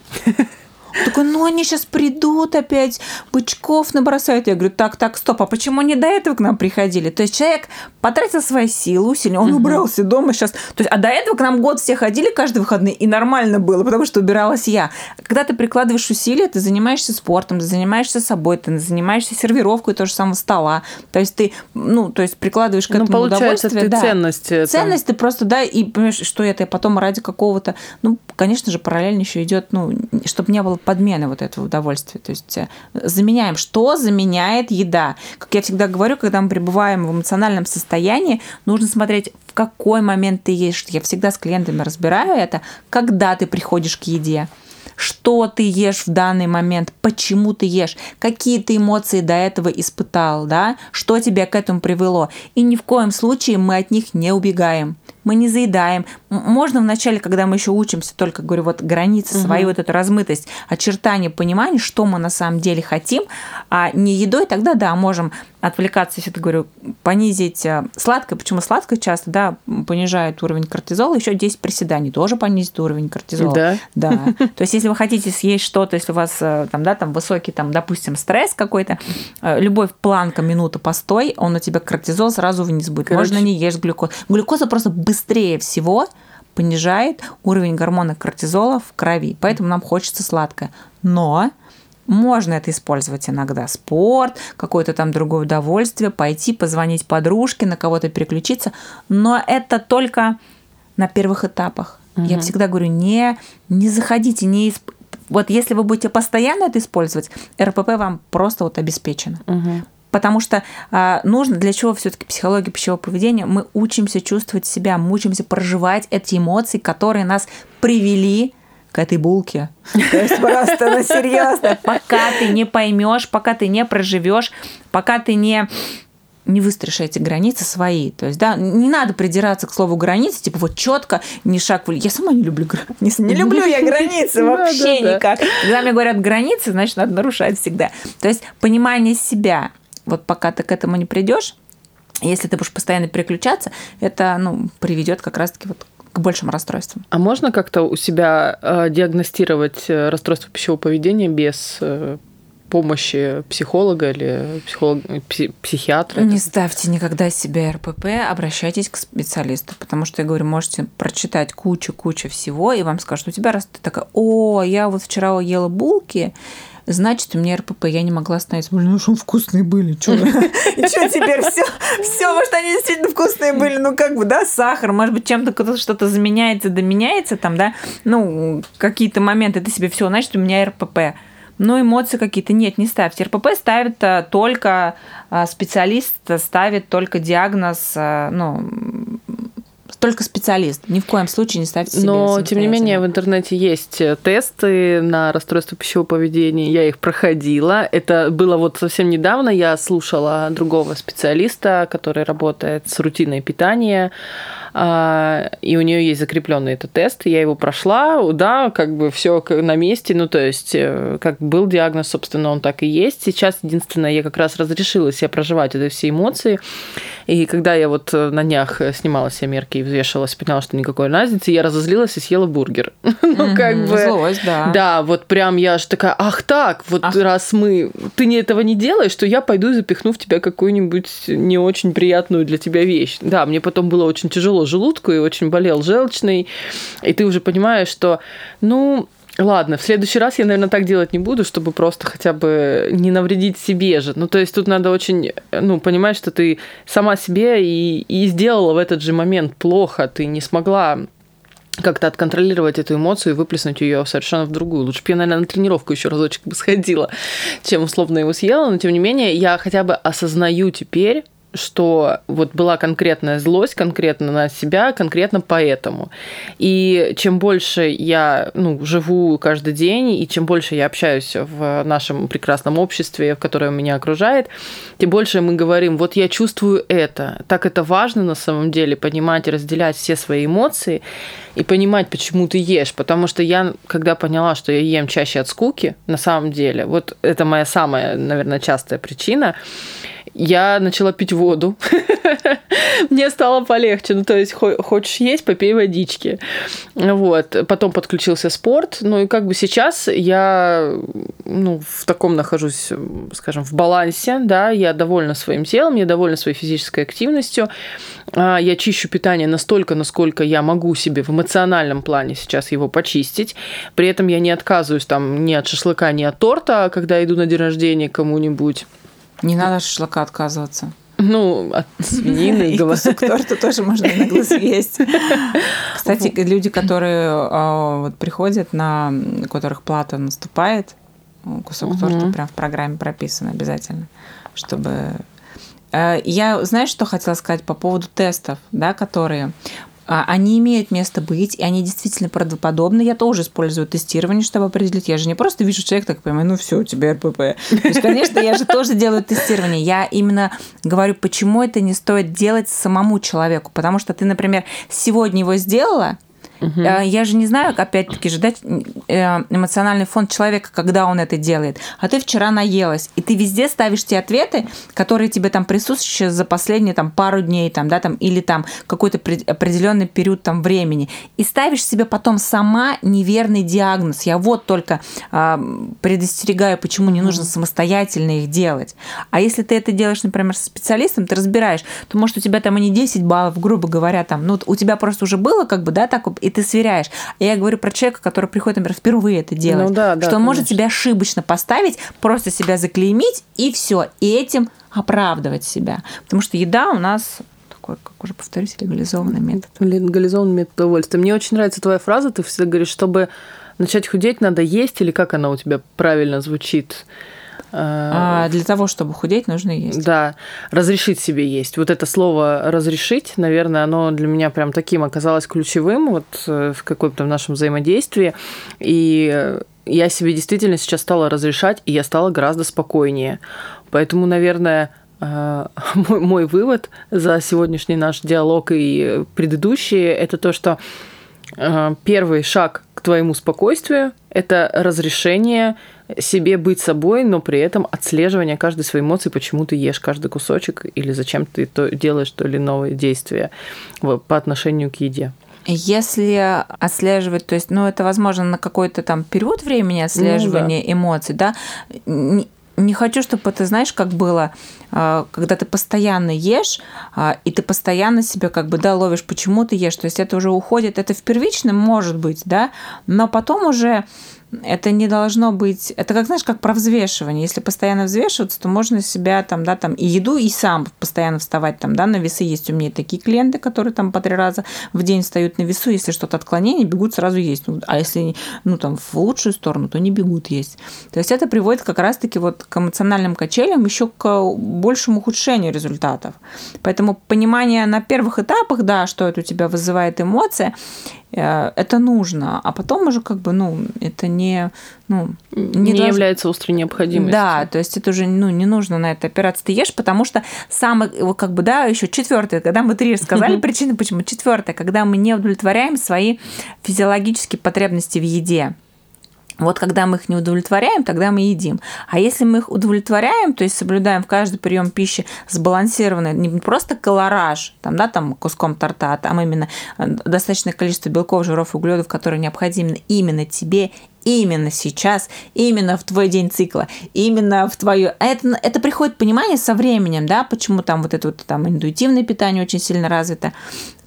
Такой, ну они сейчас придут опять, бычков набросают. Я говорю, так, так, стоп, а почему они до этого к нам приходили? То есть человек потратил свои силы, усилия, он убрался дома сейчас. То есть, а до этого к нам год все ходили каждый выходный, и нормально было, потому что убиралась я. Когда ты прикладываешь усилия, ты занимаешься спортом, ты занимаешься собой, ты занимаешься сервировкой того же самого стола. То есть ты, ну, то есть прикладываешь к ну, этому ну, получается, удовольствие. ты да. ценность. Ценность ты просто, да, и понимаешь, что это, и потом ради какого-то, ну, конечно же, параллельно еще идет, ну, чтобы не было подмены вот этого удовольствия. То есть э, заменяем. Что заменяет еда? Как я всегда говорю, когда мы пребываем в эмоциональном состоянии, нужно смотреть, в какой момент ты ешь. Я всегда с клиентами разбираю это, когда ты приходишь к еде что ты ешь в данный момент, почему ты ешь, какие ты эмоции до этого испытал, да, что тебя к этому привело. И ни в коем случае мы от них не убегаем мы не заедаем. Можно вначале, когда мы еще учимся, только говорю, вот границы угу. свои, вот эту размытость, очертания, понимание, что мы на самом деле хотим, а не едой, тогда да, можем отвлекаться, если я говорю, понизить э, сладкое, почему сладкое часто, да, понижает уровень кортизола, еще 10 приседаний тоже понизит уровень кортизола. Да? Да. То есть, если вы хотите съесть что-то, если у вас э, там, да, там высокий, там, допустим, стресс какой-то, э, любой планка, минута, постой, он у тебя кортизол сразу вниз будет. Короче. Можно не есть глюкозу. Глюкоза просто быстрее всего понижает уровень гормона кортизола в крови, поэтому нам хочется сладкое. Но можно это использовать иногда. Спорт, какое-то там другое удовольствие, пойти позвонить подружке, на кого-то переключиться. Но это только на первых этапах. Угу. Я всегда говорю, не, не заходите, не исп... Вот если вы будете постоянно это использовать, РПП вам просто вот обеспечено. Угу. Потому что а, нужно, для чего все-таки психология пищевого поведения, мы учимся чувствовать себя, мы учимся проживать эти эмоции, которые нас привели к этой булке. То есть просто, ну серьезно, пока ты не поймешь, пока ты не проживешь, пока ты не не выстроишь эти границы свои. То есть, да, не надо придираться к слову границы, типа вот четко, не шаг в... Я сама не люблю границы. Не люблю я границы вообще никак. Когда мне говорят границы, значит, надо нарушать всегда. То есть, понимание себя. Вот пока ты к этому не придешь, если ты будешь постоянно переключаться, это ну, приведет как раз-таки вот к большим расстройствам. А можно как-то у себя э, диагностировать э, расстройство пищевого поведения без э, помощи психолога или психолог, психиатра? Не ставьте никогда себе РПП, обращайтесь к специалисту, потому что, я говорю, можете прочитать кучу-кучу всего, и вам скажут, у тебя раз ты такая, о, я вот вчера ела булки, значит, у меня РПП, я не могла остановиться. Блин, ну что вкусные были, что? И что теперь все? Все, может, они действительно вкусные были, ну как бы, да, сахар, может быть, чем-то что-то заменяется, доменяется там, да, ну, какие-то моменты ты себе все, значит, у меня РПП. Но эмоции какие-то нет, не ставьте. РПП ставит а, только а, специалист, ставит только диагноз, а, ну, только специалист. Ни в коем случае не ставьте себе Но, тем не менее, в интернете есть э, тесты на расстройство пищевого поведения. Я их проходила. Это было вот совсем недавно. Я слушала другого специалиста, который работает с рутиной питания. А, и у нее есть закрепленный этот тест. Я его прошла, да, как бы все на месте. Ну, то есть, э, как был диагноз, собственно, он так и есть. Сейчас, единственное, я как раз разрешила себе проживать эти все эмоции. И когда я вот э, на днях снимала себе мерки и взвешивалась, поняла, что никакой разницы, я разозлилась и съела бургер. ну, как бы... Злость, да. Да, вот прям я же такая, ах так, вот ах. раз мы... Ты не этого не делаешь, то я пойду и запихну в тебя какую-нибудь не очень приятную для тебя вещь. Да, мне потом было очень тяжело желудку и очень болел желчный. И ты уже понимаешь, что, ну, Ладно, в следующий раз я, наверное, так делать не буду, чтобы просто хотя бы не навредить себе же. Ну, то есть тут надо очень, ну, понимать, что ты сама себе и, и сделала в этот же момент плохо, ты не смогла как-то отконтролировать эту эмоцию и выплеснуть ее совершенно в другую. Лучше бы я, наверное, на тренировку еще разочек бы сходила, чем условно его съела, но тем не менее я хотя бы осознаю теперь, что вот была конкретная злость конкретно на себя, конкретно поэтому. И чем больше я ну, живу каждый день, и чем больше я общаюсь в нашем прекрасном обществе, которое меня окружает, тем больше мы говорим, вот я чувствую это. Так это важно на самом деле, понимать и разделять все свои эмоции и понимать, почему ты ешь. Потому что я, когда поняла, что я ем чаще от скуки, на самом деле, вот это моя самая, наверное, частая причина, я начала пить воду. Мне стало полегче. Ну, то есть, хочешь есть, попей водички. Вот. Потом подключился спорт. Ну, и как бы сейчас я ну, в таком нахожусь, скажем, в балансе, да, я довольна своим телом, я довольна своей физической активностью. А, я чищу питание настолько, насколько я могу себе в эмоциональном плане сейчас его почистить. При этом я не отказываюсь там ни от шашлыка, ни от торта, когда иду на день рождения кому-нибудь. Не надо шашлыка отказываться. Ну, от свинины. И кусок торта тоже можно иногда съесть. Кстати, люди, которые а, вот приходят, на которых плата наступает, кусок торта прям в программе прописан обязательно, чтобы э, я, знаешь, что хотела сказать по поводу тестов, да, которые они имеют место быть, и они действительно правдоподобны. Я тоже использую тестирование, чтобы определить. Я же не просто вижу человека, так понимаю, ну все, у тебя РПП. То есть, конечно, я же тоже делаю тестирование. Я именно говорю, почему это не стоит делать самому человеку. Потому что ты, например, сегодня его сделала, Угу. Я же не знаю, опять-таки же, дать э, эмоциональный фон человека, когда он это делает. А ты вчера наелась, и ты везде ставишь те ответы, которые тебе там присутствуют за последние там пару дней, там, да, там, или там какой-то определенный период там времени. И ставишь себе потом сама неверный диагноз. Я вот только э, предостерегаю, почему не нужно самостоятельно их делать. А если ты это делаешь, например, со специалистом, ты разбираешь, то может у тебя там и не 10 баллов, грубо говоря, там, ну, у тебя просто уже было как бы, да, так, и ты сверяешь. Я говорю про человека, который приходит, например, впервые это делать, ну, да, да, что он конечно. может себя ошибочно поставить, просто себя заклеймить и все, и этим оправдывать себя. Потому что еда у нас такой, как уже повторюсь, легализованный метод. Легализованный метод удовольствия. Мне очень нравится твоя фраза, ты всегда говоришь, чтобы начать худеть, надо есть, или как она у тебя правильно звучит? А для того, чтобы худеть, нужно есть. Да, разрешить себе есть. Вот это слово разрешить, наверное, оно для меня прям таким оказалось ключевым вот э, в каком-то нашем взаимодействии. И я себе действительно сейчас стала разрешать, и я стала гораздо спокойнее. Поэтому, наверное, э, мой, мой вывод за сегодняшний наш диалог и предыдущие это то, что э, первый шаг твоему спокойствию – это разрешение себе быть собой, но при этом отслеживание каждой своей эмоции, почему ты ешь каждый кусочек или зачем ты то, делаешь то или иное действие по отношению к еде. Если отслеживать, то есть, ну, это возможно на какой-то там период времени отслеживания ну, да. эмоций, да, не хочу, чтобы это, знаешь, как было, а, когда ты постоянно ешь, а, и ты постоянно себя как бы, да, ловишь, почему ты ешь. То есть это уже уходит, это в первичном может быть, да, но потом уже это не должно быть... Это как, знаешь, как про взвешивание. Если постоянно взвешиваться, то можно себя там, да, там и еду, и сам постоянно вставать там, да, на весы. Есть у меня такие клиенты, которые там по три раза в день встают на весу. Если что-то отклонение, бегут сразу есть. Ну, а если, ну, там, в лучшую сторону, то не бегут есть. То есть это приводит как раз-таки вот к эмоциональным качелям, еще к большему ухудшению результатов. Поэтому понимание на первых этапах, да, что это у тебя вызывает эмоции, это нужно, а потом уже как бы, ну, это не, ну, не, не должно... является острой необходимостью. Да, то есть это уже, ну, не нужно на это опираться. Ты ешь, потому что самый, как бы, да, еще четвертое, когда мы три сказали причины, почему. Четвертое, когда мы не удовлетворяем свои физиологические потребности в еде. Вот когда мы их не удовлетворяем, тогда мы едим. А если мы их удовлетворяем, то есть соблюдаем в каждый прием пищи сбалансированный, не просто колораж, там, да, там куском торта, а там именно э, достаточное количество белков, жиров углеводов, которые необходимы именно тебе именно сейчас, именно в твой день цикла, именно в твою... Это, это приходит понимание со временем, да, почему там вот это вот там интуитивное питание очень сильно развито.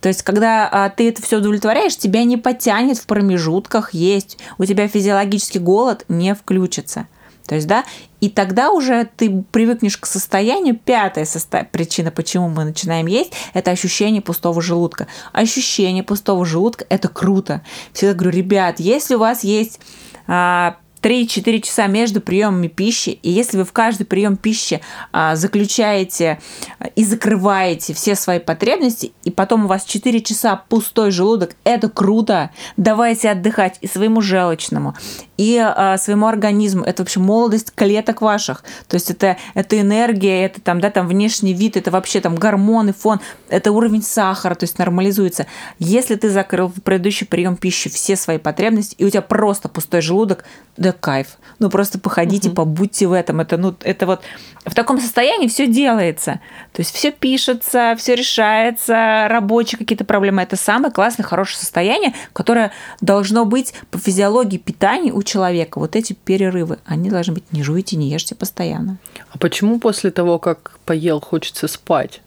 То есть, когда а, ты это все удовлетворяешь, тебя не потянет в промежутках есть, у тебя физиологический голод не включится. То есть, да, и тогда уже ты привыкнешь к состоянию. Пятая состо... причина, почему мы начинаем есть, это ощущение пустого желудка. Ощущение пустого желудка – это круто. Всегда говорю, ребят, если у вас есть а, 3-4 часа между приемами пищи, и если вы в каждый прием пищи а, заключаете а, и закрываете все свои потребности, и потом у вас 4 часа пустой желудок, это круто. Давайте отдыхать и своему желчному, и а, своему организму. Это вообще молодость клеток ваших. То есть это, это энергия, это там, да, там внешний вид, это вообще там гормоны, фон, это уровень сахара, то есть нормализуется. Если ты закрыл в предыдущий прием пищи все свои потребности, и у тебя просто пустой желудок, да кайф. Ну просто походите, угу. побудьте в этом. Это, ну, это вот в таком состоянии все делается. То есть все пишется, все решается, рабочие какие-то проблемы. Это самое классное, хорошее состояние, которое должно быть по физиологии питания у человека. Вот эти перерывы, они должны быть не жуйте, не ешьте постоянно. А почему после того, как поел, хочется спать?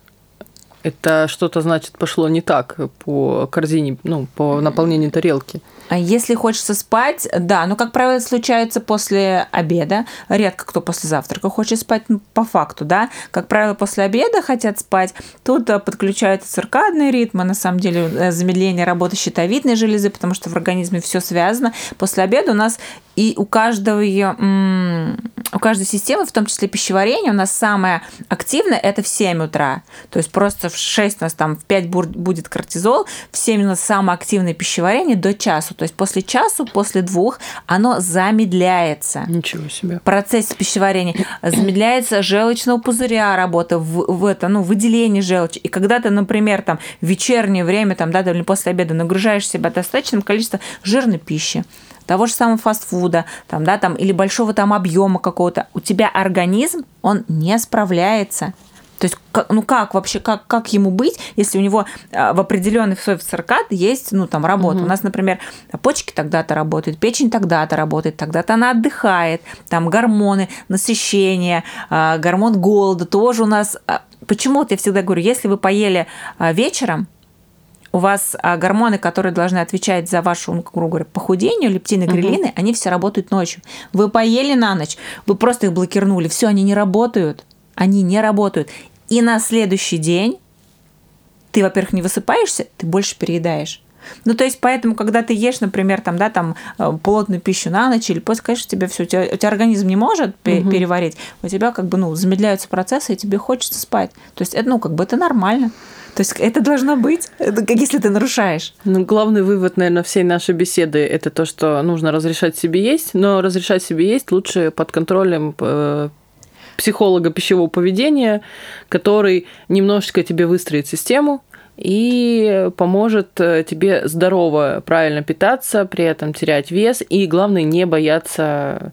Это что-то значит пошло не так по корзине, ну, по наполнению тарелки. А если хочется спать, да, но, как правило, случается после обеда. Редко кто после завтрака хочет спать, ну, по факту, да. Как правило, после обеда хотят спать. Тут э, подключаются циркадные ритмы, на самом деле э, замедление работы щитовидной железы, потому что в организме все связано. После обеда у нас и у каждого ее, у каждой системы, в том числе пищеварения, у нас самое активное это в 7 утра. То есть просто в 6 у нас там в 5 будет кортизол, в 7 у нас самое активное пищеварение до часу. То есть после часу, после двух оно замедляется. Ничего себе. Процесс пищеварения. Замедляется желчного пузыря работа, в, в это, ну, выделение желчи. И когда ты, например, там в вечернее время, там, да, или после обеда нагружаешь себя достаточным количеством жирной пищи, того же самого фастфуда, там, да, там, или большого там объема какого-то, у тебя организм, он не справляется. То есть, ну как вообще, как, как ему быть, если у него а, в определенный свой циркад есть, ну там работа. Угу. У нас, например, почки тогда-то работают, печень тогда-то работает, тогда-то она отдыхает, там гормоны, насыщение, а, гормон голода тоже у нас. А, почему вот я всегда говорю, если вы поели вечером, у вас гормоны, которые должны отвечать за вашу, ну, грубо говоря, похудение, лептины, грелины, угу. они все работают ночью. Вы поели на ночь, вы просто их блокирнули, все, они не работают. Они не работают. И на следующий день ты, во-первых, не высыпаешься, ты больше переедаешь. Ну, то есть, поэтому, когда ты ешь, например, там, да, там, э, плотную пищу на ночь или после, конечно, тебе все, у тебя, у тебя организм не может угу. переварить, у тебя как бы, ну, замедляются процессы, и тебе хочется спать. То есть, это, ну, как бы это нормально. То есть это должно быть, если ты нарушаешь. Ну, главный вывод, наверное, всей нашей беседы – это то, что нужно разрешать себе есть, но разрешать себе есть лучше под контролем э, психолога пищевого поведения, который немножечко тебе выстроит систему, и поможет э, тебе здорово, правильно питаться, при этом терять вес и, главное, не бояться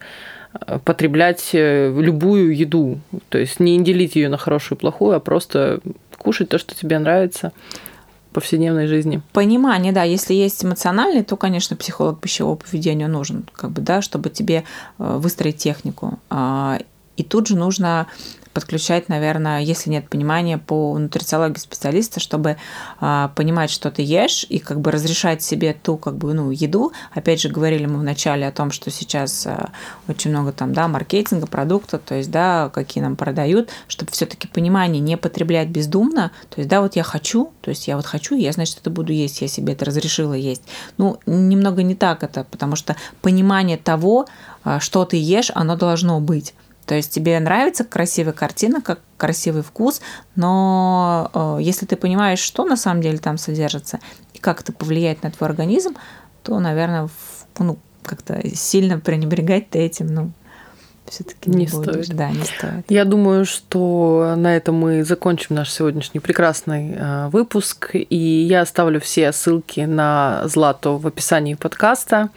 э, потреблять любую еду. То есть не делить ее на хорошую и плохую, а просто кушать то, что тебе нравится повседневной жизни. Понимание, да, если есть эмоциональный, то, конечно, психолог пищевого поведения нужен, как бы, да, чтобы тебе э, выстроить технику. И тут же нужно подключать, наверное, если нет понимания по нутрициологии специалиста, чтобы а, понимать, что ты ешь, и как бы разрешать себе ту как бы, ну, еду. Опять же, говорили мы вначале о том, что сейчас а, очень много там, да, маркетинга, продукта, то есть, да, какие нам продают, чтобы все-таки понимание не потреблять бездумно, то есть, да, вот я хочу, то есть я вот хочу, я, значит, это буду есть, я себе это разрешила есть. Ну, немного не так это, потому что понимание того, а, что ты ешь, оно должно быть. То есть тебе нравится красивая картина, как красивый вкус, но э, если ты понимаешь, что на самом деле там содержится и как это повлияет на твой организм, то, наверное, ну, как-то сильно пренебрегать ты этим, ну, все-таки не, не будешь. стоит. Да, не стоит. Я думаю, что на этом мы закончим наш сегодняшний прекрасный э, выпуск. И я оставлю все ссылки на Злату в описании подкаста.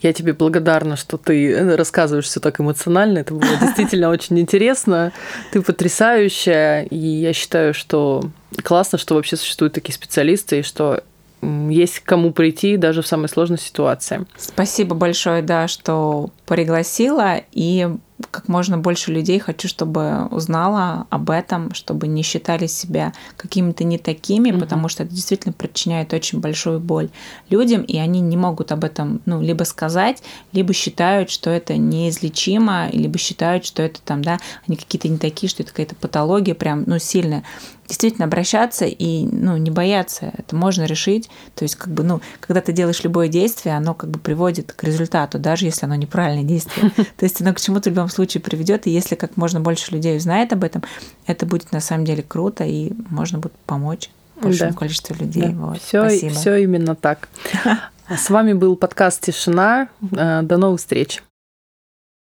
Я тебе благодарна, что ты э, рассказываешь все так эмоционально. Это было действительно очень интересно. Ты потрясающая. И я считаю, что классно, что вообще существуют такие специалисты, и что есть к кому прийти даже в самой сложной ситуации. Спасибо большое, да, что пригласила. И как можно больше людей хочу, чтобы узнала об этом, чтобы не считали себя какими-то не такими, угу. потому что это действительно причиняет очень большую боль людям, и они не могут об этом, ну, либо сказать, либо считают, что это неизлечимо, либо считают, что это там, да, они какие-то не такие, что это какая-то патология прям, ну, сильная действительно обращаться и ну, не бояться. Это можно решить. То есть, как бы, ну, когда ты делаешь любое действие, оно как бы приводит к результату, даже если оно неправильное действие. То есть оно к чему-то в любом случае приведет. И если как можно больше людей узнает об этом, это будет на самом деле круто, и можно будет помочь большому да. количеству людей. Да. Вот. Все, Спасибо. все именно так. С вами был подкаст Тишина. Э, до новых встреч.